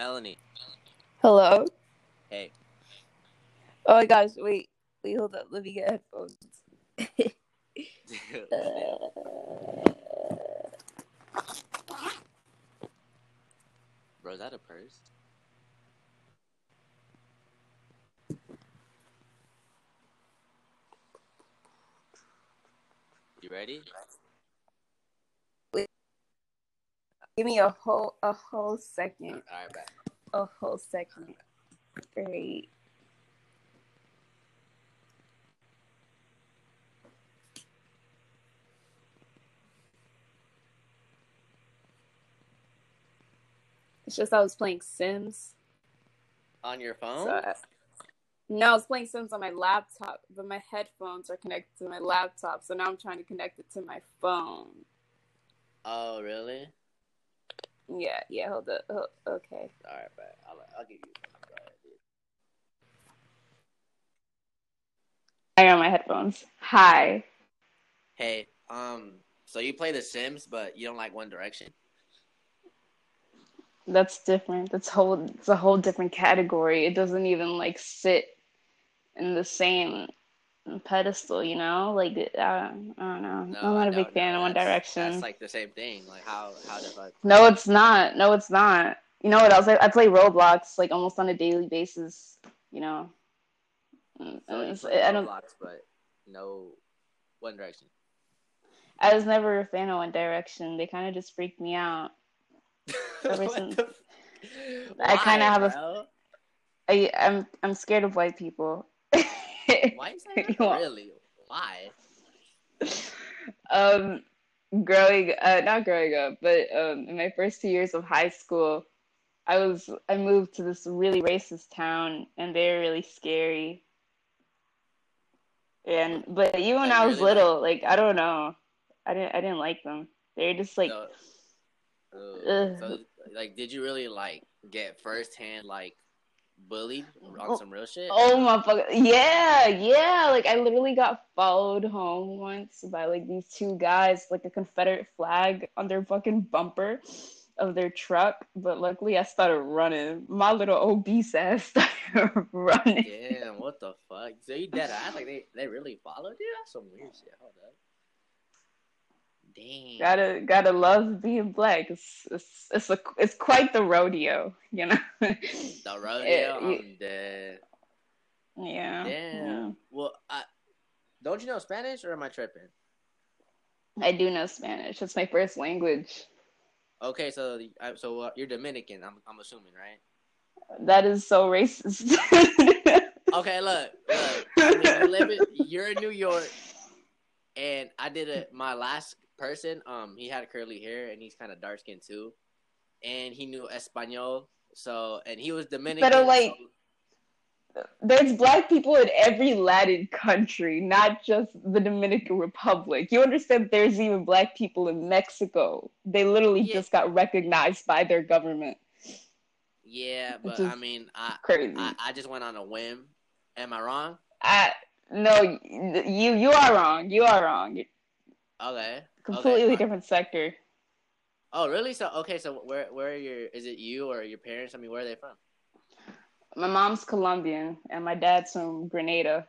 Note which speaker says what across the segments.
Speaker 1: Melanie.
Speaker 2: Hello.
Speaker 1: Hey.
Speaker 2: Oh my gosh! Wait, wait, hold up. Let me get headphones.
Speaker 1: Bro, is that a purse? You ready?
Speaker 2: Give me a whole a whole second.
Speaker 1: All right, back.
Speaker 2: A whole second. Great. It's just I was playing Sims.
Speaker 1: On your phone?
Speaker 2: So I- no, I was playing Sims on my laptop, but my headphones are connected to my laptop, so now I'm trying to connect it to my phone.
Speaker 1: Oh, really?
Speaker 2: Yeah, yeah, hold up. Oh, okay.
Speaker 1: All right, back. I'll, I'll give you. Go ahead, dude.
Speaker 2: I got my headphones. Hi.
Speaker 1: Hey, um, so you play The Sims, but you don't like One Direction?
Speaker 2: That's different. That's whole it's a whole different category. It doesn't even like sit in the same pedestal, you know? Like uh, I don't know.
Speaker 1: No,
Speaker 2: I'm not a big fan of One Direction.
Speaker 1: It's like the same thing. Like how how the fuck?
Speaker 2: No, it's not. No, it's not. You know what else? I, I play Roblox like almost on a daily basis. You know.
Speaker 1: So play
Speaker 2: I don't.
Speaker 1: Roblox, but no One Direction.
Speaker 2: I was never a fan of One Direction. They kind of just freaked me out. Ever since-
Speaker 1: the
Speaker 2: I kinda have a-? I I'm I'm scared of white people.
Speaker 1: Why is that? Really? Why?
Speaker 2: um growing uh not growing up but um in my first two years of high school i was i moved to this really racist town and they were really scary and but even when
Speaker 1: Like,
Speaker 2: i was
Speaker 1: really,
Speaker 2: little like i don't know i didn't i didn't like them they're just like
Speaker 1: So, Ugh.
Speaker 2: Ugh.
Speaker 1: so, like, did you really like get firsthand like bullied on oh. some real shit?
Speaker 2: oh my fuck yeah yeah like i literally got followed home once by like these two guys like a confederate flag on their fucking bumper of their truck but luckily i started running my little obese ass started running
Speaker 1: Damn, what the fuck? So you dead ass? Like they, they really followed you? That's some weird shit. Hold up. Damn.
Speaker 2: gotta gotta love being black it's it's it's, a, it's quite the rodeo you know
Speaker 1: The rodeo.
Speaker 2: Yeah, you-
Speaker 1: I'm dead.
Speaker 2: yeah yeah.
Speaker 1: Well, I don't you know Spanish or am I tripping?
Speaker 2: i do know spanish it's my first language
Speaker 1: Okay, so so uh, you're Dominican. I'm I'm assuming, right?
Speaker 2: that is so racist
Speaker 1: Okay, look, look. I mean, you live in, you're in New York, and I did it. My last person, um, he had curly hair, and he's kind of dark skinned too, and he knew Espanol. So, and he was Dominican.
Speaker 2: But, like,
Speaker 1: so-
Speaker 2: there's black people in every Latin country, not just the Dominican Republic. You understand there's even black people in Mexico. They literally
Speaker 1: Yeah.
Speaker 2: just got recognized by their government.
Speaker 1: yeah, but I mean, I,
Speaker 2: Crazy.
Speaker 1: I I just went on a whim. Am I wrong?
Speaker 2: I no, you you are wrong. You are wrong.
Speaker 1: Okay.
Speaker 2: Completely
Speaker 1: Okay,
Speaker 2: different sector.
Speaker 1: Oh, really? So, okay. So, where where are your? Is it you or your parents? I mean, where are they from?
Speaker 2: My mom's Colombian and my dad's from Grenada,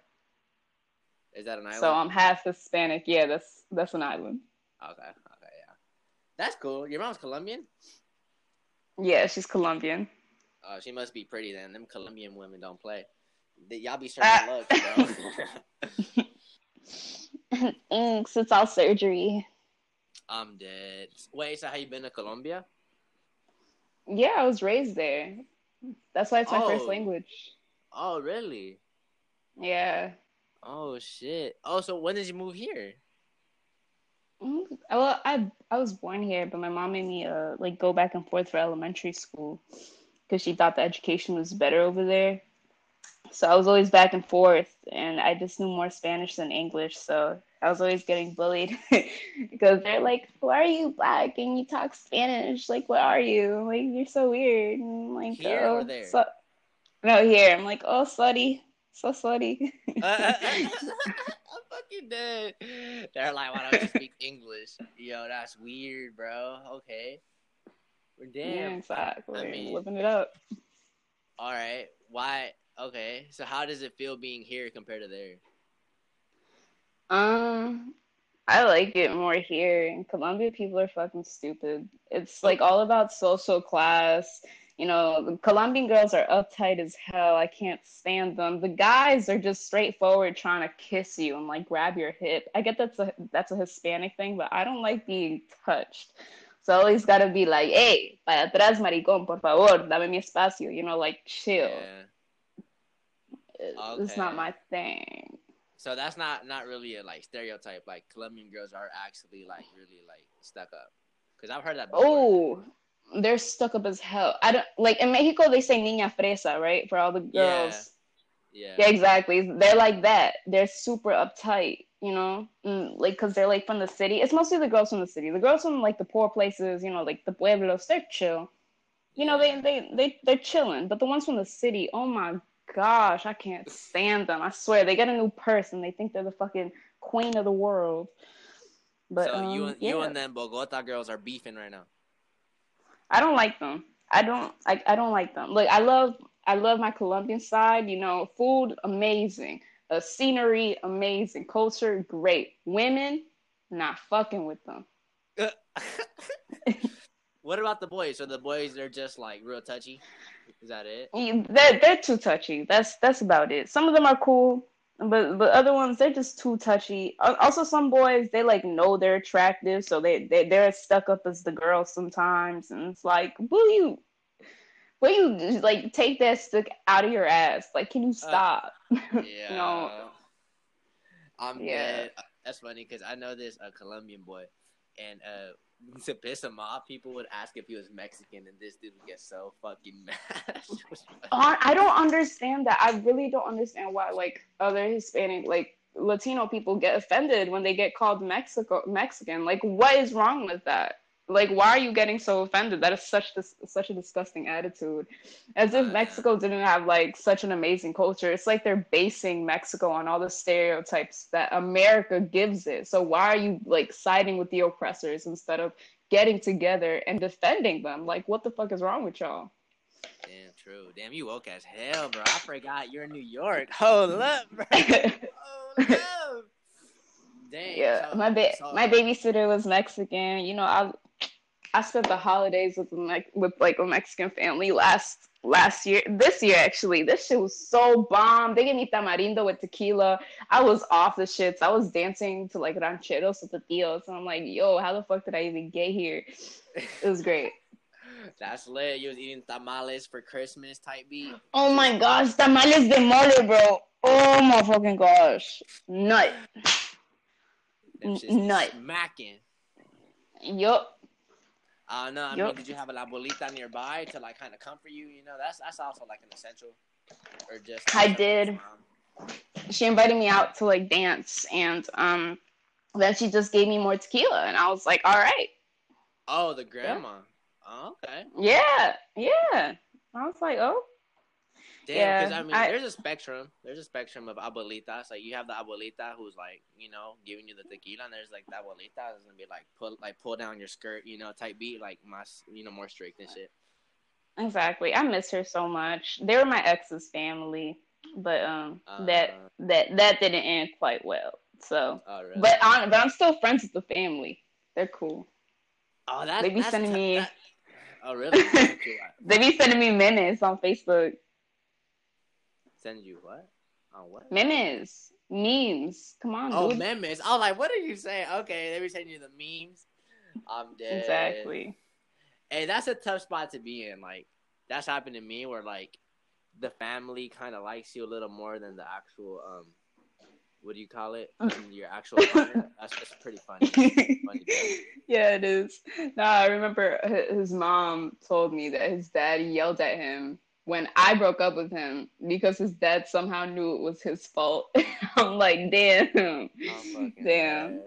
Speaker 1: Is that an island?
Speaker 2: so I'm half Hispanic. Yeah, that's that's an island.
Speaker 1: Okay. Okay. Yeah. That's cool. Your mom's Colombian.
Speaker 2: Yeah, she's Colombian.
Speaker 1: Oh, she must be pretty then. Them Colombian women don't play. They- Y'all be
Speaker 2: Ah.
Speaker 1: serving looks, bro.
Speaker 2: Thanks. It's all surgery.
Speaker 1: I'm dead. Wait, so how you been to Colombia?
Speaker 2: Yeah, I was raised there. That's why it's my first
Speaker 1: Oh.
Speaker 2: language.
Speaker 1: Oh, really?
Speaker 2: Yeah.
Speaker 1: Oh shit. Oh, so when did you move here?
Speaker 2: Mm, Well, I I was born here, but my mom made me uh like go back and forth for elementary school because she thought the education was better over there. So I was always back and forth, and I just knew more Spanish than English. So I was always getting bullied because they're like, "Why are you black and you talk Spanish? Like, what are you? Like, you're so weird." And like,
Speaker 1: Here
Speaker 2: oh,
Speaker 1: or there?
Speaker 2: So- no, here. I'm like, oh, slutty, so slutty.
Speaker 1: Uh, uh, uh, I'm fucking dead. They're like, why don't you speak English? Yo, that's weird, bro. Okay. We're damn.
Speaker 2: Yeah, exactly.
Speaker 1: I mean-
Speaker 2: living it up.
Speaker 1: All right. Why? Okay. So how does it feel being here compared to there?
Speaker 2: Um, I like it more here. In Colombia, people are fucking stupid. It's like all about social class. You know, the Colombian girls are uptight as hell. I can't stand them. The guys are just straightforward trying to kiss you and like grab your hip. I get that's a that's a Hispanic thing, but I don't like being touched. So I always gotta be like, hey, para atrás, maricón, por favor, dame mi espacio. You know, like chill.
Speaker 1: Yeah.
Speaker 2: It's not my thing.
Speaker 1: So that's not not really a like stereotype. Like Colombian girls are actually like really like stuck up. Because I've heard that.
Speaker 2: Oh, they're stuck up as hell. I don't like in Mexico they say niña fresa, right? For all the girls.
Speaker 1: Yeah.
Speaker 2: Yeah, exactly. They're like that. They're super uptight, you know, mm, like because they're like from the city. It's mostly the girls from the city. The girls from like the poor places, you know, like the pueblos, they're chill. You know, they they they they're chilling. But the ones from the city, oh my gosh, I can't stand them. I swear, they get a new purse and they think they're the fucking queen of the world. But
Speaker 1: so
Speaker 2: um,
Speaker 1: you and
Speaker 2: yeah.
Speaker 1: you and them Bogota girls are beefing right now.
Speaker 2: I don't like them. I don't I, I don't like them. Look, I love I love my Colombian side, you know, food amazing, uh, scenery amazing, culture great. Women not fucking with them.
Speaker 1: what about the boys? So the boys they're just like real touchy. Is that it?
Speaker 2: You- They're they're too touchy. That's that's about it. Some of them are cool, but but other ones they're just too touchy. Also, some boys they like know they're attractive, so they they they're as stuck up as the girls sometimes, and it's like, will you, will you like take that stick out of your ass? Like, can you stop?
Speaker 1: Yeah.
Speaker 2: No.
Speaker 1: I'm
Speaker 2: Yeah.
Speaker 1: dead. That's funny because I know this a Colombian boy, and uh, to piss him off, people would ask if he was Mexican, and this dude would get so fucking mad.
Speaker 2: I don't understand that. I really don't understand why like other Hispanic like Latino people get offended when they get called Mexico Mexican. Like what is wrong with that? Like why are you getting so offended? That is such this such a disgusting attitude. As if Mexico didn't have like such an amazing culture. It's like they're basing Mexico on all the stereotypes that America gives it. So why are you like siding with the oppressors instead of getting together and defending them? Like what the fuck is wrong with y'all?
Speaker 1: Damn, true. Damn, you woke as hell, bro. I forgot you're in New York. Hold up, bro. Hold up. Dang.
Speaker 2: Yeah,
Speaker 1: so-
Speaker 2: my ba-
Speaker 1: so-
Speaker 2: my babysitter was Mexican. You know, I I spent the holidays with like with like a Mexican family last last year, this year actually. This shit was so bomb. They gave me tamarindo with tequila. I was off the shits. I was dancing to like rancheros with the tios, and I'm like, yo, how the fuck did I even get here? It was great.
Speaker 1: That's lit. You was eating tamales for Christmas type beat.
Speaker 2: Oh my gosh, tamales de mole, bro. Oh my fucking gosh, nut. N- nut.
Speaker 1: smacking.
Speaker 2: Yup.
Speaker 1: I don't know. I
Speaker 2: Yup.
Speaker 1: mean, did you have a abuelita nearby to like kind of comfort you? You know, that's that's also like an essential. Or just
Speaker 2: I did. she invited me out to like dance and um then she just gave me more tequila and I was like, all right,
Speaker 1: Oh, the grandma. Oh, okay.
Speaker 2: yeah, yeah. I was like, oh,
Speaker 1: Damn, because
Speaker 2: Yeah,
Speaker 1: I mean,
Speaker 2: I-
Speaker 1: there's a spectrum. There's a spectrum of abuelitas. Like you have the abuelita who's like, you know, giving you the tequila, and there's like the abuelita that's gonna be like, pull like pull down your skirt, you know, type beat, like my, you know, more strict and shit.
Speaker 2: exactly. I miss her so much. They were my ex's family, but um
Speaker 1: Uh,
Speaker 2: that that that didn't end quite well. So,
Speaker 1: Oh, really?
Speaker 2: but on but I'm still friends with the family. They're cool.
Speaker 1: oh, that,
Speaker 2: they be
Speaker 1: that's
Speaker 2: sending
Speaker 1: t-
Speaker 2: me-
Speaker 1: that- oh, really? Send you what?
Speaker 2: They be sending me memes on Facebook.
Speaker 1: Send you what? On what?
Speaker 2: Memes, memes. Come on,
Speaker 1: Oh,
Speaker 2: dude.
Speaker 1: memes. I was like, what are you saying? Okay, they be sending you the memes. I'm dead.
Speaker 2: exactly.
Speaker 1: Hey, that's a tough spot to be in. Like, that's happened to me where like the family kind of likes you a little more than the actual um, what do you call it? Your actual partner. That's just pretty funny. funny
Speaker 2: yeah, it is. No, I remember his mom told me that his dad yelled at him when I broke up with him because his dad somehow knew it was his fault. I'm like, damn.
Speaker 1: I'm
Speaker 2: Damn.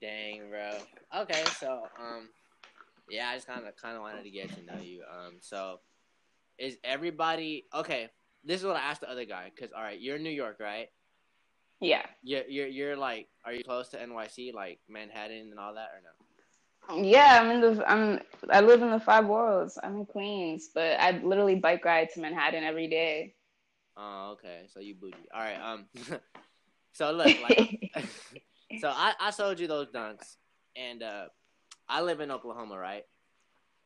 Speaker 1: Dang, bro. Okay, so um, yeah, I just kind of kind of wanted to get to know you. Um, so is everybody okay? This is what I asked the other guy because all right, you're in New York, right?
Speaker 2: Yeah.
Speaker 1: You're you're you're like, are you close to NYC, like Manhattan and all that, or no?
Speaker 2: Yeah, I'm in the I'm I live in the five boroughs. I'm in Queens, but I literally bike ride to Manhattan every day.
Speaker 1: Oh, okay. So you bougie. All right. Um. so look, like, so I I sold you those dunks, and uh, I live in Oklahoma, right?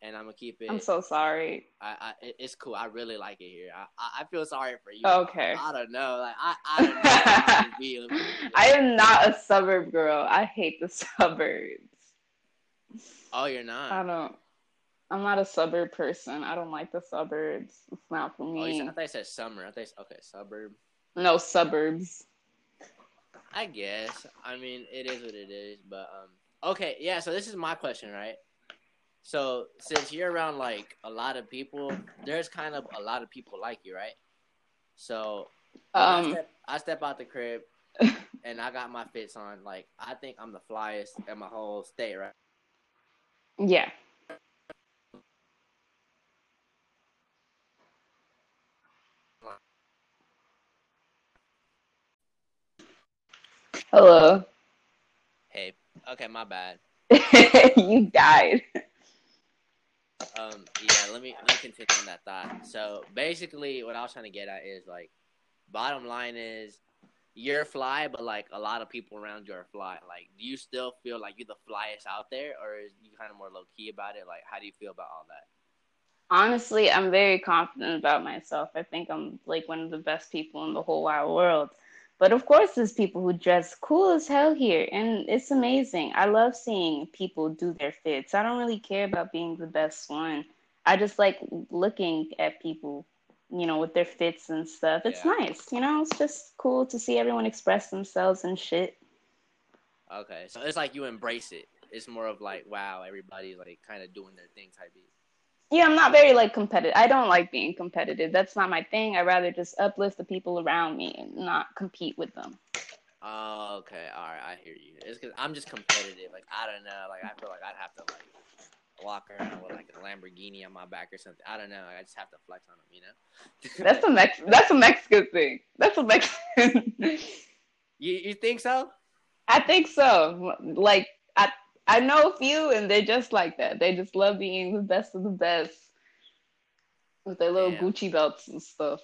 Speaker 1: And I'm gonna keep it.
Speaker 2: I'm so sorry.
Speaker 1: I, I it's cool. I really like it here. I, I, I feel sorry for you.
Speaker 2: Okay.
Speaker 1: I, I don't know. Like I I don't know how to be.
Speaker 2: I am not a suburb girl. I hate the suburbs.
Speaker 1: Oh, you're not.
Speaker 2: I don't. I'm not a suburb person. I don't like the suburbs. It's not for
Speaker 1: Oh,
Speaker 2: me.
Speaker 1: said, I thought you said summer. I thought you said, okay, suburb.
Speaker 2: no suburbs.
Speaker 1: I guess. I mean, it is what it is. But um, okay, yeah. So this is my question, right? So since you're around like a lot of people, there's kind of a lot of people like you, right? So when I,
Speaker 2: Um.
Speaker 1: step, I step out the crib and I got my fits on. Like I think I'm the flyest in my whole state, right?
Speaker 2: Yeah. Hello.
Speaker 1: Hey, okay, my bad.
Speaker 2: you died.
Speaker 1: Um, yeah, let me let me continue on that thought. So basically, what I was trying to get at is like, bottom line is, you're fly, but like a lot of people around you are fly. Like, do you still feel like you're the flyest out there, or is you kind of more low key about it? Like, how do you feel about all that?
Speaker 2: Honestly, I'm very confident about myself. I think I'm like one of the best people in the whole wide world. But of course, there's people who dress cool as hell here, and it's amazing. I love seeing people do their fits. I don't really care about being the best one. I just like looking at people, you know, with their fits and stuff. It's
Speaker 1: Yeah.
Speaker 2: nice, you know. It's just cool to see everyone express themselves and shit.
Speaker 1: Okay, so it's like you embrace it. It's more of like, wow, everybody's like kind of doing their thing type beat.
Speaker 2: Yeah, I'm not very like competitive. I don't like being competitive. That's not my thing. I rather just uplift the people around me and not compete with them.
Speaker 1: Oh, okay, all right, I hear you. It's because I'm just competitive. Like, I don't know. Like, I feel like I'd have to like walk around with like a Lamborghini on my back or something. I don't know. I just have to flex on them, you know.
Speaker 2: That's a Mex. That's a Mexican thing. That's a Mexican.
Speaker 1: You you think so?
Speaker 2: I think so. Like I, I know a few, and they're just like that. They just love being the best of the best with their little
Speaker 1: Damn.
Speaker 2: Gucci belts and stuff.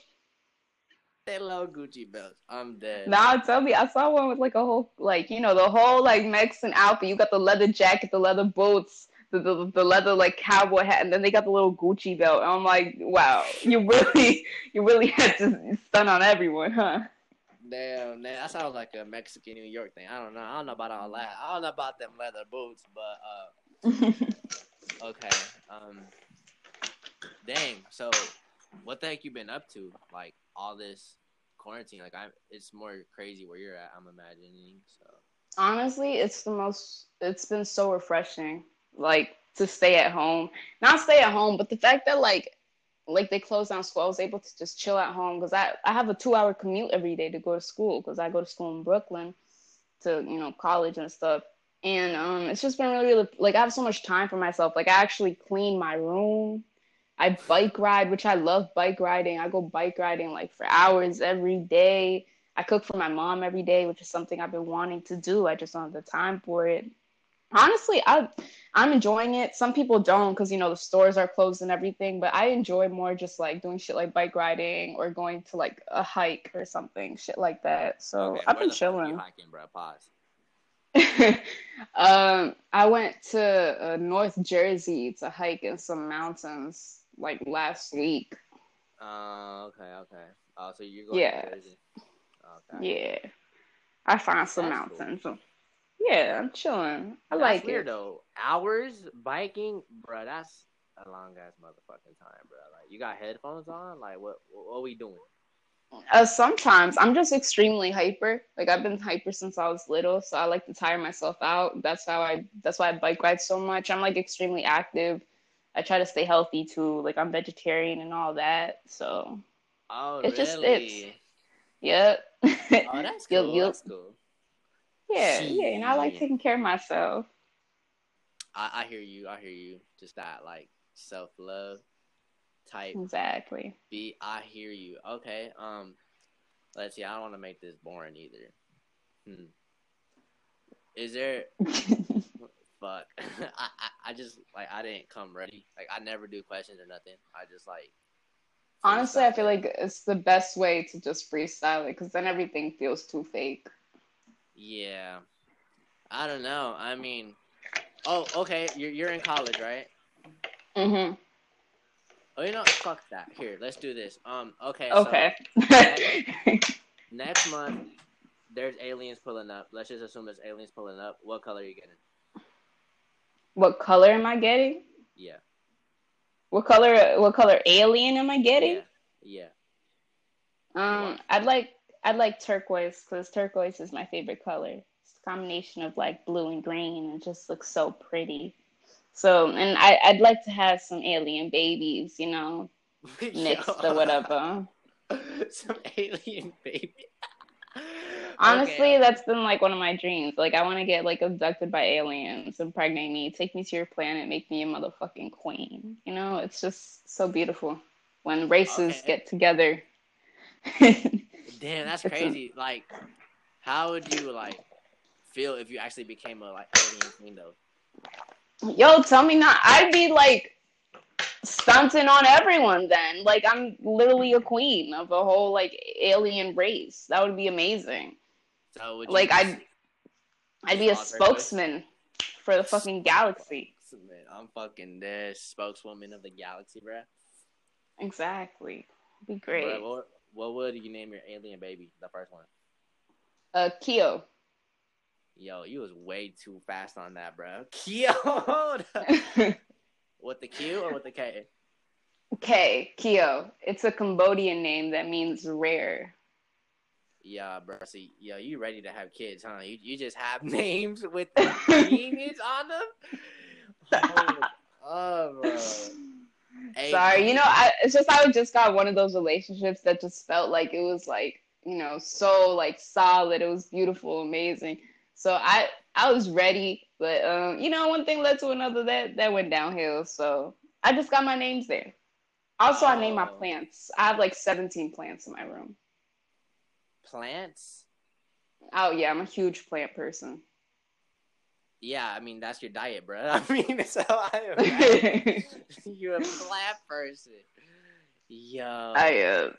Speaker 1: They love Gucci belts. I'm dead.
Speaker 2: Now tell me, I saw one with like a whole, like you know, the whole like Mexican outfit. You got the leather jacket, the leather boots, the the, the leather like cowboy hat, and then they got the little Gucci belt. And I'm like, wow, you really, you really had to stun on everyone, huh?
Speaker 1: Damn, man, that sounds like a Mexican New York thing. I don't know. I don't know about all that. I don't know about them leather boots, but uh, okay. Um, dang. So, what the heck you been up to? Like all this quarantine? Like I, it's more crazy where you're at. I'm imagining. So.
Speaker 2: Honestly, it's the most. It's been so refreshing, like to stay at home. Not stay at home, but the fact that like, like they closed down school, I was able to just chill at home because I I have a two hour commute every day to go to school because I go to school in Brooklyn, to you know college and stuff. And um, it's just been really, really like I have so much time for myself. Like I actually clean my room. I bike ride, which I love bike riding. I go bike riding like for hours every day. I cook for my mom every day, which is something I've been wanting to do. I just don't have the time for it. Honestly, I I'm enjoying it. Some people don't because you know the stores are closed and everything, but I enjoy more just like doing shit like bike riding or going to like a hike or something, shit like that. So
Speaker 1: Okay,
Speaker 2: I've been
Speaker 1: the fuck you
Speaker 2: chilling.
Speaker 1: hiking, bro. Pause.
Speaker 2: um, I went to uh, North Jersey to hike in some mountains like last week.
Speaker 1: Uh, okay, okay. Oh, so you're going
Speaker 2: Yeah.
Speaker 1: to Jersey? Okay.
Speaker 2: Yeah, I found some
Speaker 1: That's cool.
Speaker 2: mountains. So, yeah, I'm chilling. I
Speaker 1: That's
Speaker 2: like
Speaker 1: weird
Speaker 2: it.
Speaker 1: though. Hours biking, bro. That's a long ass motherfucking time, bro. Like you got headphones on. Like what? What are we doing?
Speaker 2: Uh, sometimes I'm just extremely hyper. Like I've been hyper since I was little, so I like to tire myself out. That's how I. That's why I bike ride so much. I'm like extremely active. I try to stay healthy too. Like I'm vegetarian and all that. So
Speaker 1: Oh,
Speaker 2: It's just-
Speaker 1: really?
Speaker 2: yep.
Speaker 1: Oh, that's
Speaker 2: You'll- you'll-
Speaker 1: That's cool.
Speaker 2: Yeah, yeah. And I like taking care of myself.
Speaker 1: I, I hear you. I hear you. Just that like self love type
Speaker 2: Exactly.
Speaker 1: Be I hear you. Okay. Um, let's see. I don't want to make this boring either. Hmm. Is there fuck. I, I I just like I didn't come ready. Like I never do questions or nothing. I just like.
Speaker 2: Honestly, I feel like it's the best way to just freestyle it because then everything feels too fake.
Speaker 1: Yeah. I don't know. I mean, oh, okay. You're you're in college, right?
Speaker 2: Mm-hmm.
Speaker 1: Oh, you know, fuck that. Here, let's do this. Um, okay. so
Speaker 2: Okay.
Speaker 1: next month, there's aliens pulling up. Let's just assume there's aliens pulling up. What color are you getting?
Speaker 2: what color am I getting?
Speaker 1: Yeah.
Speaker 2: What color? What color alien am I getting?
Speaker 1: Yeah. Yeah.
Speaker 2: Um, I'd like I'd like turquoise because turquoise is my favorite color. It's a combination of like blue and green, and it just looks so pretty. So, and I I'd like to have some alien babies, you know, mixed or whatever.
Speaker 1: Some alien baby.
Speaker 2: Honestly,
Speaker 1: Okay.
Speaker 2: that's been like one of my dreams. Like, I want to get like abducted by aliens, impregnate me, take me to your planet, make me a motherfucking queen. You know, it's just so beautiful when races
Speaker 1: Okay.
Speaker 2: get together.
Speaker 1: Damn, that's crazy. Like, how would you like feel if you actually became a like alien queen though?
Speaker 2: Yo, tell me not. I'd be like stunting on everyone then. Like, I'm literally a queen of a whole like alien race. That would be amazing.
Speaker 1: So would you
Speaker 2: Like, I'd I'd be a spokesman for the fucking galaxy.
Speaker 1: Man, I'm fucking the spokeswoman of the galaxy, bruh.
Speaker 2: Exactly. Be great.
Speaker 1: Bruh, what, what would you name your alien baby? The first one.
Speaker 2: Uh, Kyo.
Speaker 1: Yo, you was way too fast on that, bro. Kyo. with the Q or with the K?
Speaker 2: K, Kyo. It's a Cambodian name that means rare.
Speaker 1: Yeah, bro. See, yo, you ready to have kids, huh? You you just have names with the on them. Oh, bro. Hey,
Speaker 2: Sorry, you know, I, it's just I just got one of those relationships that just felt like it was like you know so like solid. It was beautiful, amazing. So I I was ready, but um, you know, one thing led to another. That that went downhill. So I just got my names there. Also, I named my
Speaker 1: Oh.
Speaker 2: plants. I have like 17 plants in my room.
Speaker 1: plants.
Speaker 2: Oh yeah, I'm a huge plant person.
Speaker 1: Yeah, I mean that's your diet, bro. I mean, so I imagine you're a plant person. Yo,
Speaker 2: I am.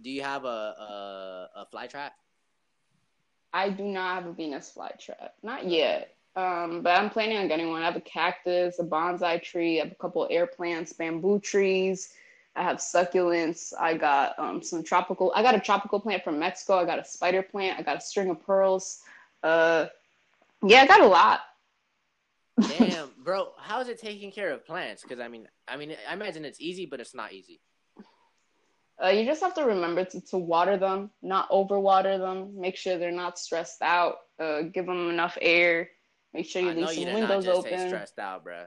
Speaker 1: do you have a a, a fly trap?
Speaker 2: I do not have a Venus flytrap, not yet. Um, but I'm planning on getting one. I have a cactus, a bonsai tree, I have a couple of air plants, bamboo trees. I have succulents. I got um, some tropical. I got a tropical plant from Mexico. I got a spider plant. I got a string of pearls. Uh, yeah, I got a lot.
Speaker 1: Damn, bro, how is it taking care of plants? Because I mean, I mean, I imagine it's easy, but it's not easy.
Speaker 2: Uh, you just have to remember to, to water them, not overwater them. Make sure they're not stressed out. Uh, give them enough air. Make sure you
Speaker 1: I
Speaker 2: leave some windows open.
Speaker 1: stressed out, bro.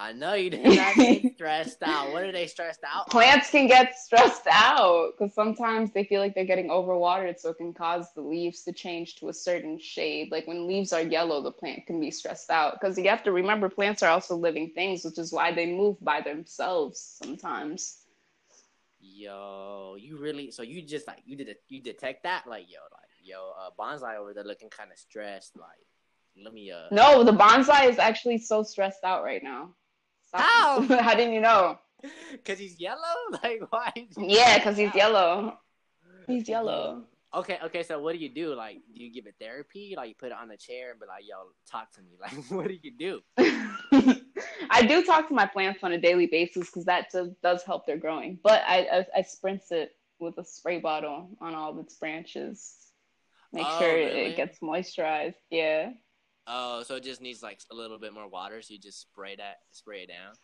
Speaker 1: I know you did not say stressed out. What are they stressed out?
Speaker 2: Plants can get stressed out because sometimes they feel like they're getting overwatered, so it can cause the leaves to change to a certain shade. Like when leaves are yellow, the plant can be stressed out because you have to remember plants are also living things, which is why they move by themselves sometimes.
Speaker 1: Yo, you really? So you just like you did you detect that? Like yo, like yo, uh, bonsai over there looking kind of stressed. Like, let me uh.
Speaker 2: No, the bonsai is actually so stressed out right now. Stop.
Speaker 1: How?
Speaker 2: How didn't you know?
Speaker 1: Cause he's yellow. Like why? is he
Speaker 2: Yeah, because he's
Speaker 1: out?
Speaker 2: yellow. He's yellow.
Speaker 1: Okay, okay. So what do you do? Like, do you give it therapy? Like, you put it on the chair and be like, "Yo, talk to me." Like, what do you do?
Speaker 2: I do talk to my plants on a daily basis because that does, does help their growing. But I, I I sprints it with a spray bottle on all of its branches. Make
Speaker 1: Oh,
Speaker 2: sure
Speaker 1: really?
Speaker 2: it gets moisturized. Yeah.
Speaker 1: Oh, so it just needs like a little bit more water. So you just spray that, spray it down.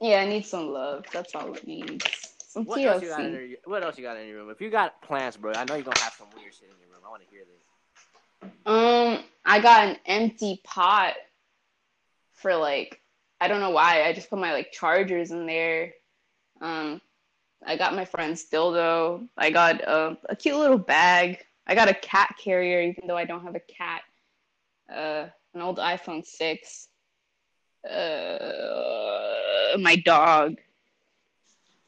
Speaker 2: Yeah, it needs some love. That's all it needs. Some
Speaker 1: What else you got in
Speaker 2: TLC.
Speaker 1: your What else you got in your room? If you got plants, bro, I know you're gonna have some weird shit in your room. I want to hear this.
Speaker 2: Um, I got an empty pot for like I don't know why. I just put my like chargers in there. Um, I got my friend's dildo. I got uh, a cute little bag. I got a cat carrier, even though I don't have a cat. Uh, an old iPhone six. Uh, my dog.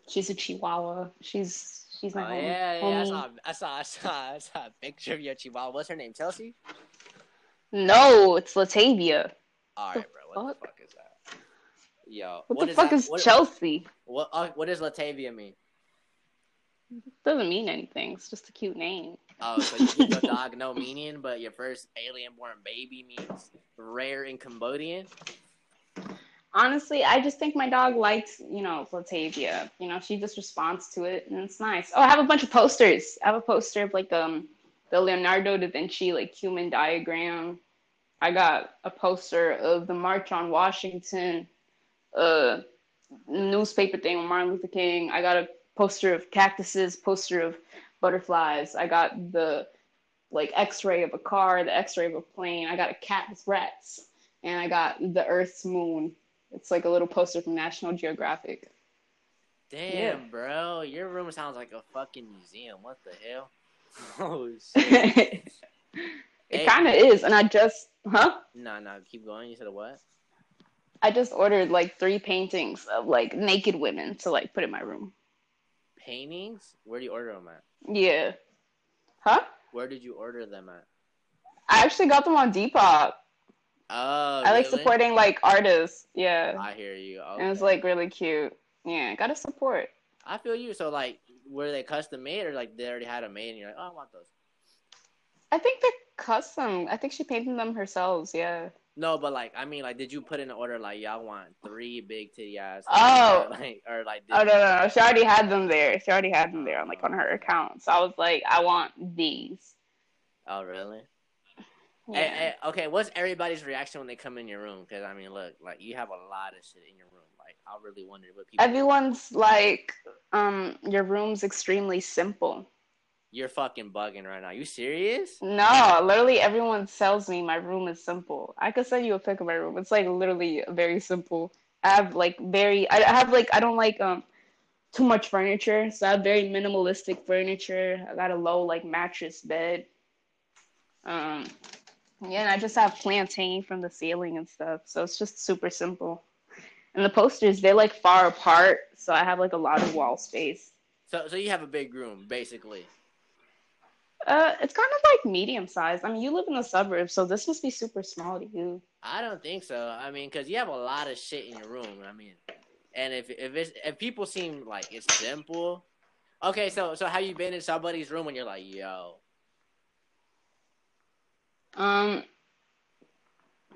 Speaker 2: She's a Chihuahua. She's she's my
Speaker 1: Oh
Speaker 2: home,
Speaker 1: yeah, yeah. I saw, I saw, I saw, I saw a picture of your chihuahua. What's her name? Chelsea.
Speaker 2: No, it's Latavia.
Speaker 1: All right, bro. What
Speaker 2: fuck?
Speaker 1: the fuck is that? Yo,
Speaker 2: What, the
Speaker 1: is
Speaker 2: fuck
Speaker 1: that?
Speaker 2: is
Speaker 1: what,
Speaker 2: Chelsea?
Speaker 1: What, uh, what does Latavia mean?
Speaker 2: Doesn't mean anything. It's just a cute name.
Speaker 1: Oh, so you give your dog no meaning, but your first alien-born baby means rare in Cambodian.
Speaker 2: Honestly, I just think my dog likes, you know, Latavia. You know, she just responds to it, and it's nice. Oh, I have a bunch of posters. I have a poster of like um the Leonardo da Vinci like human diagram. I got a poster of the March on Washington, uh, newspaper thing with Martin Luther King. I got a poster of cactuses, poster of butterflies. I got the like X-ray of a car, the X-ray of a plane. I got a cat with rats, and I got the Earth's moon. It's like a little poster from National Geographic.
Speaker 1: Damn,
Speaker 2: Yeah.
Speaker 1: bro, your room sounds like a fucking museum. What the hell? Oh
Speaker 2: it.
Speaker 1: Hey.
Speaker 2: kind of is, and I just, huh?
Speaker 1: no, no, keep going. You said a what?
Speaker 2: I just ordered like three paintings of like naked women to like put in my room.
Speaker 1: Paintings? Where do you order them at?
Speaker 2: Yeah. Huh?
Speaker 1: Where did you order them at?
Speaker 2: I actually got them on Depop.
Speaker 1: Oh,
Speaker 2: I like
Speaker 1: really?
Speaker 2: supporting like artists. Yeah.
Speaker 1: I hear you.
Speaker 2: And it's
Speaker 1: Okay.
Speaker 2: like really cute. Yeah, gotta support.
Speaker 1: I feel you. So like, were they custom made or like they already had them made and you're like, oh, I want those?
Speaker 2: I think they're custom. I think she painted them herself. Yeah.
Speaker 1: No, but like, I mean, like, did you put in an order like y'all want three big titty ass?
Speaker 2: Oh.
Speaker 1: or, like, or like,
Speaker 2: Oh no, no, no. She already had them there. She already had them there on like on her account. So I was like, I want these.
Speaker 1: oh really?
Speaker 2: Yeah.
Speaker 1: Hey, hey, okay, what's everybody's reaction when they come in your room? Because I mean, look, like you have a lot of shit in your room. Like, I really wonder what people.
Speaker 2: Everyone's like, um, your room's extremely simple.
Speaker 1: You're fucking bugging right now. You serious?
Speaker 2: No, literally everyone tells me my room is simple. I could send you a pic of my room. It's like literally very simple. I have like very I I have like I don't like um too much furniture, so I have very minimalistic furniture. I got a low like mattress bed. Um yeah, and I just have plants hanging from the ceiling and stuff. So it's just super simple. And the posters, they're like far apart, so I have like a lot of wall space.
Speaker 1: So, so you have a big room, basically.
Speaker 2: Uh, it's kind of like medium size. I mean, you live in the suburbs, so this must be super small to you.
Speaker 1: I don't think so. I mean, because you have a lot of shit in your room. I mean, and if if it's if people seem like it's simple, okay. So so have you been in somebody's room when you're like, yo,
Speaker 2: Um,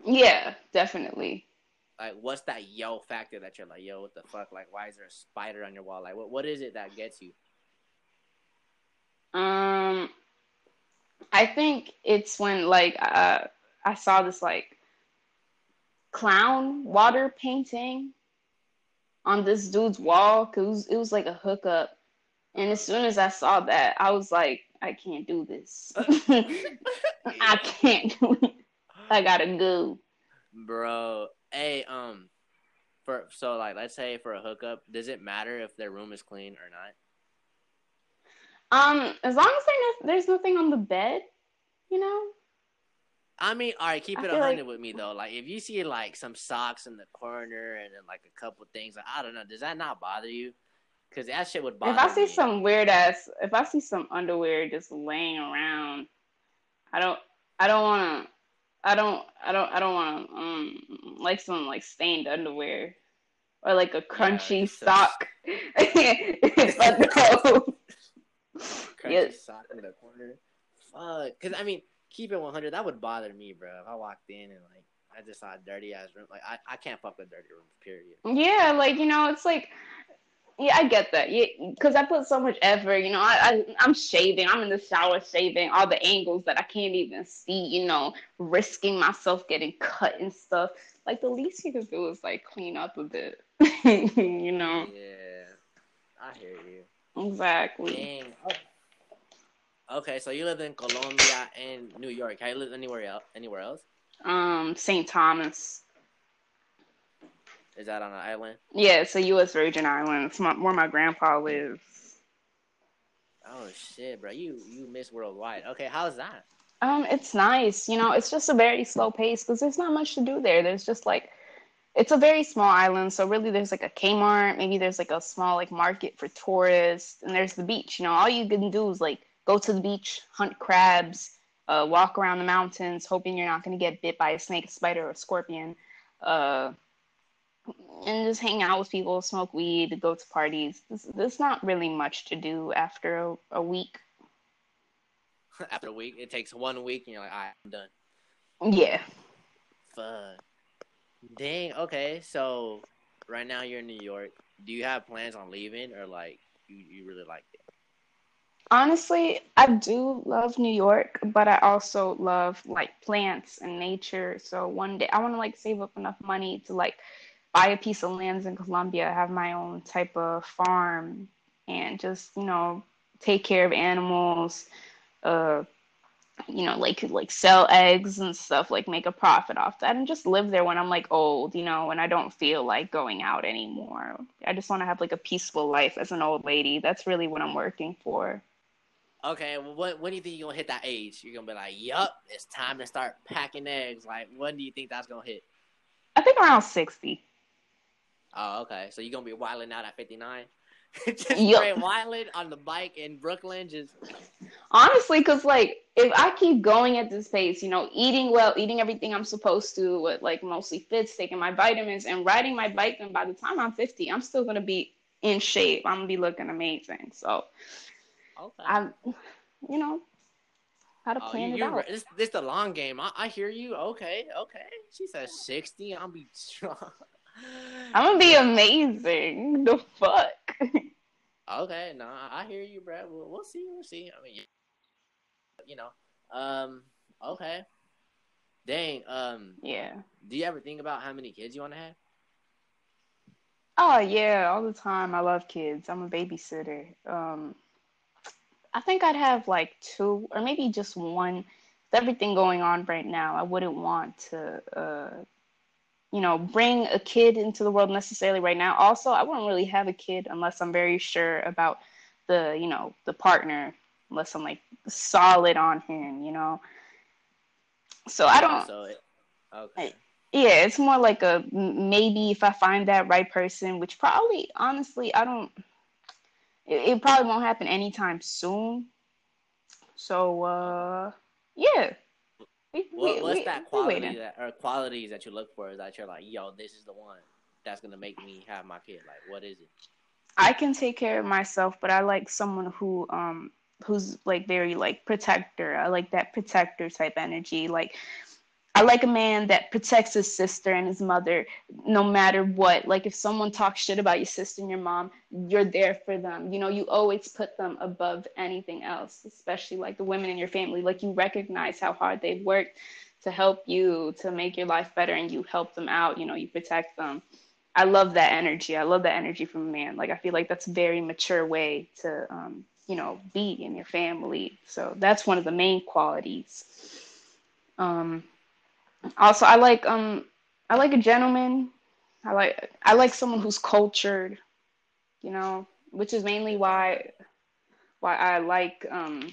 Speaker 2: yeah, definitely.
Speaker 1: like what's that yo factor that you're like, yo, what the fuck? Like, why is there a spider on your wall? Like, what what is it that gets you?
Speaker 2: Um, I think it's when like uh, I saw this like clown water painting on this dude's wall because it was, it was like a hookup, and as soon as I saw that, I was like, I can't do this. I can't do it. I gotta go.
Speaker 1: Bro, hey, um, for so like, let's say for a hookup, does it matter if their room is clean or not?
Speaker 2: Um, as long as no, there's nothing on the bed, you know.
Speaker 1: I mean, all right, keep it a hundred
Speaker 2: like-
Speaker 1: with me though. Like, if you see like some socks in the corner and then like a couple things, like, I don't know, does that not bother you? Because that shit would bother.
Speaker 2: If I see
Speaker 1: me.
Speaker 2: some weird ass, if I see some underwear just laying around, I don't, I don't want to, I don't, I don't, I don't want to, um, like some like stained underwear or like a crunchy sock.
Speaker 1: it's so-
Speaker 2: sock. but no.
Speaker 1: Crunchy
Speaker 2: Yeah.
Speaker 1: sock in the corner. Fuck, because I mean, keep it one hundred. That would bother me, bro. If I walked in and like I just saw a dirty ass room, like I, I can't fuck with dirty rooms. Period.
Speaker 2: Yeah, like you know, it's like, yeah, I get that. Yeah, because I put so much effort. You know, I, I I'm shaving. I'm in the shower shaving all the angles that I can't even see. You know, risking myself getting cut and stuff. Like the least you could do is like clean up a bit. you know,
Speaker 1: Yeah, I hear you.
Speaker 2: Exactly.
Speaker 1: Dang. Oh. Okay, so you lived in Colombia and New York. Have you lived anywhere else? Anywhere else?
Speaker 2: Um, St. Thomas.
Speaker 1: Is that on an island?
Speaker 2: Yeah, it's a U.S. Virgin Island. It's my, where my grandpa lives.
Speaker 1: Oh shit, bro! You you miss worldwide. Okay, how's that?
Speaker 2: Um, it's nice. You know, it's just a very slow pace because there's not much to do there. There's just like, it's a very small island, so really there's like a Kmart. Maybe there's like a small like market for tourists, and there's the beach. You know, all you can do is like go to the beach, hunt crabs, uh, walk around the mountains, hoping you're not going to get bit by a snake, a spider, or a scorpion, uh, and just hang out with people, smoke weed, go to parties. There's, there's not really much to do after a, a week.
Speaker 1: After a week, it takes one week, and you're like, all right, I'm done.
Speaker 2: Yeah.
Speaker 1: Fuck. Dang. Okay. So right now you're in New York. Do you have plans on leaving, or like you you really like it?
Speaker 2: Honestly, I do love New York, but I also love like plants and nature. So one day I want to like save up enough money to like buy a piece of lands in Colombia, have my own type of farm, and just you know take care of animals. Uh, you know, like like sell eggs and stuff, like make a profit off that, and just live there when I'm like old, you know, and I don't feel like going out anymore. I just want to have like a peaceful life as an old lady. That's really what I'm working for.
Speaker 1: Okay, well, what when do you think you're gonna hit that age? You're gonna be like, "Yup, it's time to start packing eggs." Like, when do you think that's gonna hit?
Speaker 2: I think around sixty.
Speaker 1: Oh, okay. So you're gonna be wilding out at 59? just yep. straight wilding on the bike in Brooklyn, just
Speaker 2: honestly, because like if I keep going at this pace, you know, eating well, eating everything I'm supposed to, with like mostly fits, taking my vitamins, and riding my bike, then by the time I'm 50, I'm still gonna be in shape. I'm gonna be looking amazing. So Okay. I, you know, how to oh, plan you, it out.
Speaker 1: This, this the long game. I, I hear you. Okay, okay. She says sixty. I'm be strong.
Speaker 2: I'm gonna be amazing. The fuck.
Speaker 1: okay, no, I hear you, Brad. We'll, we'll see. We'll see. I mean, you know, um, okay. Dang. Um.
Speaker 2: Yeah.
Speaker 1: Do you ever think about how many kids you want to have?
Speaker 2: Oh yeah, all the time. I love kids. I'm a babysitter. Um, I think I'd have like two or maybe just one. With everything going on right now, I wouldn't want to, uh, you know, bring a kid into the world necessarily right now. Also, I wouldn't really have a kid unless I'm very sure about the, you know, the partner, unless I'm like solid on him, you know. So I don't. So it, okay. yeah, it's more like a maybe if I find that right person, which probably, honestly, I don't it, it probably won't happen anytime soon. So uh, yeah.
Speaker 1: We, what, we, what's we, that quality that or qualities that you look for that you're like, yo, this is the one that's gonna make me have my kid? Like, what is it?
Speaker 2: I can take care of myself, but I like someone who um who's like very like protector. I like that protector type energy. Like I like a man that protects his sister and his mother no matter what. Like if someone talks shit about your sister and your mom, you're there for them. You know, you always put them above anything else, especially like the women in your family. Like you recognize how hard they've worked to help you to make your life better and you help them out, you know, you protect them. I love that energy. I love that energy from a man. Like I feel like that's a very mature way to um, you know, be in your family. So that's one of the main qualities. Um also I like um I like a gentleman. I like I like someone who's cultured, you know, which is mainly why why I like um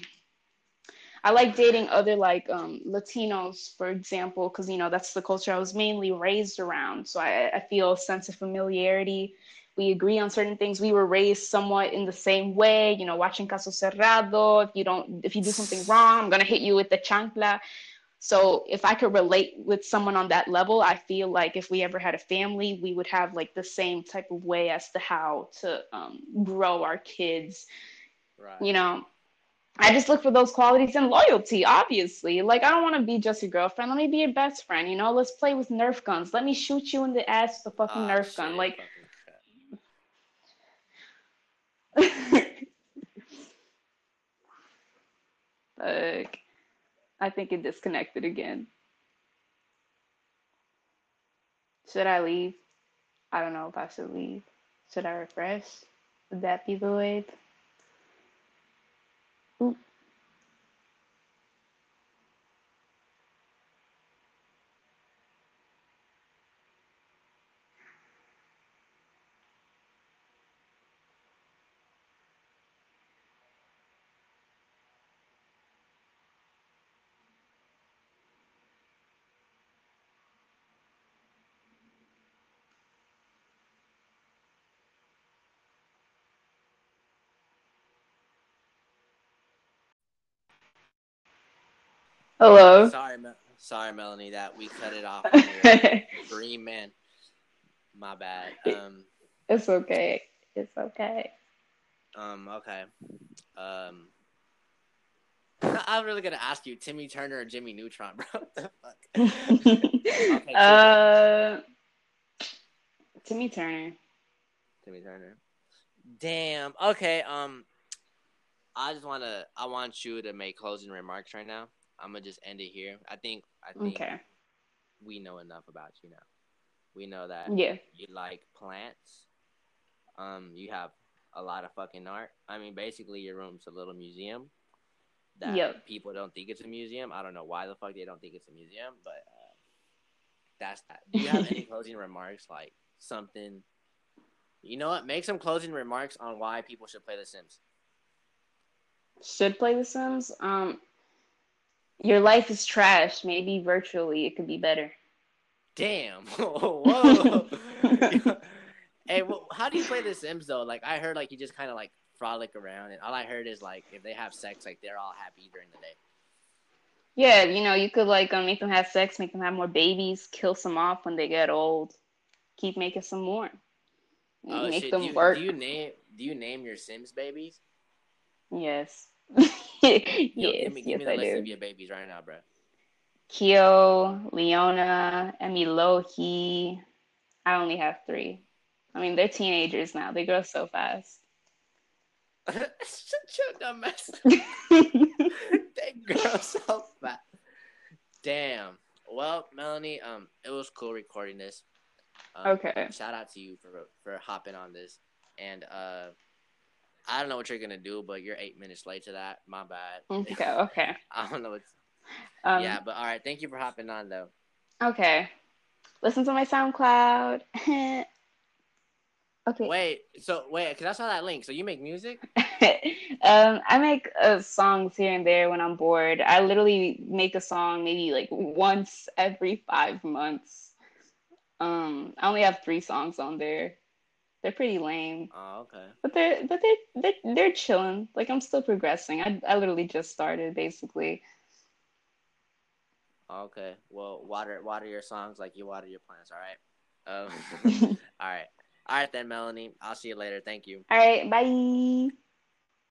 Speaker 2: I like dating other like um Latinos, for example, because you know that's the culture I was mainly raised around. So I, I feel a sense of familiarity. We agree on certain things. We were raised somewhat in the same way, you know, watching Caso Cerrado. If you don't if you do something wrong, I'm gonna hit you with the chancla so if I could relate with someone on that level, I feel like if we ever had a family, we would have like the same type of way as to how to um, grow our kids. Right. You know, I just look for those qualities and loyalty, obviously. Like, I don't want to be just your girlfriend. Let me be your best friend. You know, let's play with Nerf guns. Let me shoot you in the ass with a fucking oh, Nerf shit, gun. Like, like, I think it disconnected again. Should I leave? I don't know if I should leave. Should I refresh? Would that be the way? Hello.
Speaker 1: Sorry, sorry, Melanie, that we cut it off. Dream man. My bad. Um.
Speaker 2: it's okay. It's okay.
Speaker 1: Um. Okay. Um. I'm really gonna ask you, Timmy Turner or Jimmy Neutron, bro. What the fuck?
Speaker 2: uh, Timmy Turner.
Speaker 1: Timmy Turner. Damn. Okay. Um. I just wanna. I want you to make closing remarks right now. I'm gonna just end it here. I think. I think
Speaker 2: Okay.
Speaker 1: we know enough about you now. We know that
Speaker 2: Yeah.
Speaker 1: you like plants. Um, you have a lot of fucking art. I mean, basically, your room's a little museum. That
Speaker 2: Yep.
Speaker 1: people don't think it's a museum. I don't know why the fuck they don't think it's a museum, but uh, that's that. Do you have any closing remarks? Like something? You know what? Make some closing remarks on why people should play The Sims.
Speaker 2: Should play The Sims. Um, your life is trash. Maybe virtually it could be better.
Speaker 1: Damn. Whoa. hey, well, how do you play The Sims though? Like I heard, like you just kind of like frolic around, and all I heard is like if they have sex, like they're all happy during the day.
Speaker 2: Yeah, you know, you could like um, make them have sex, make them have more babies, kill some off when they get old, keep making some more,
Speaker 1: Oh
Speaker 2: make
Speaker 1: shit!
Speaker 2: them
Speaker 1: Do you,
Speaker 2: work.
Speaker 1: do you name do you name your Sims babies?
Speaker 2: Yes.
Speaker 1: Yo,
Speaker 2: yes,
Speaker 1: give me, give
Speaker 2: yes,
Speaker 1: me the
Speaker 2: I
Speaker 1: list
Speaker 2: do.
Speaker 1: of your babies right now, bro.
Speaker 2: Kyo, Leona, Emilohi. I only have three. I mean, they're teenagers now. They grow so fast.
Speaker 1: Shut your that girl so fat. Damn. Well, Melanie, um, it was cool recording this. Um,
Speaker 2: okay.
Speaker 1: Shout out to you for for hopping on this, and uh, I don't know what you're gonna do, but you're eight minutes late to that. My bad.
Speaker 2: Okay. Okay.
Speaker 1: I don't know what's.
Speaker 2: Um,
Speaker 1: yeah, but all right. Thank you for hopping on though.
Speaker 2: Okay. Listen to my SoundCloud. okay.
Speaker 1: Wait. So wait, cause I saw that link. So you make music?
Speaker 2: um, I make uh, songs here and there when I'm bored. I literally make a song maybe like once every five months. Um, I only have three songs on there. They're pretty lame,
Speaker 1: Oh, okay.
Speaker 2: but they're but they're they're, they're chilling. Like I'm still progressing. I I literally just started basically.
Speaker 1: Okay. Well, water water your songs like you water your plants. All right. Um, all right. All right then, Melanie. I'll see you later. Thank you.
Speaker 2: All right, bye.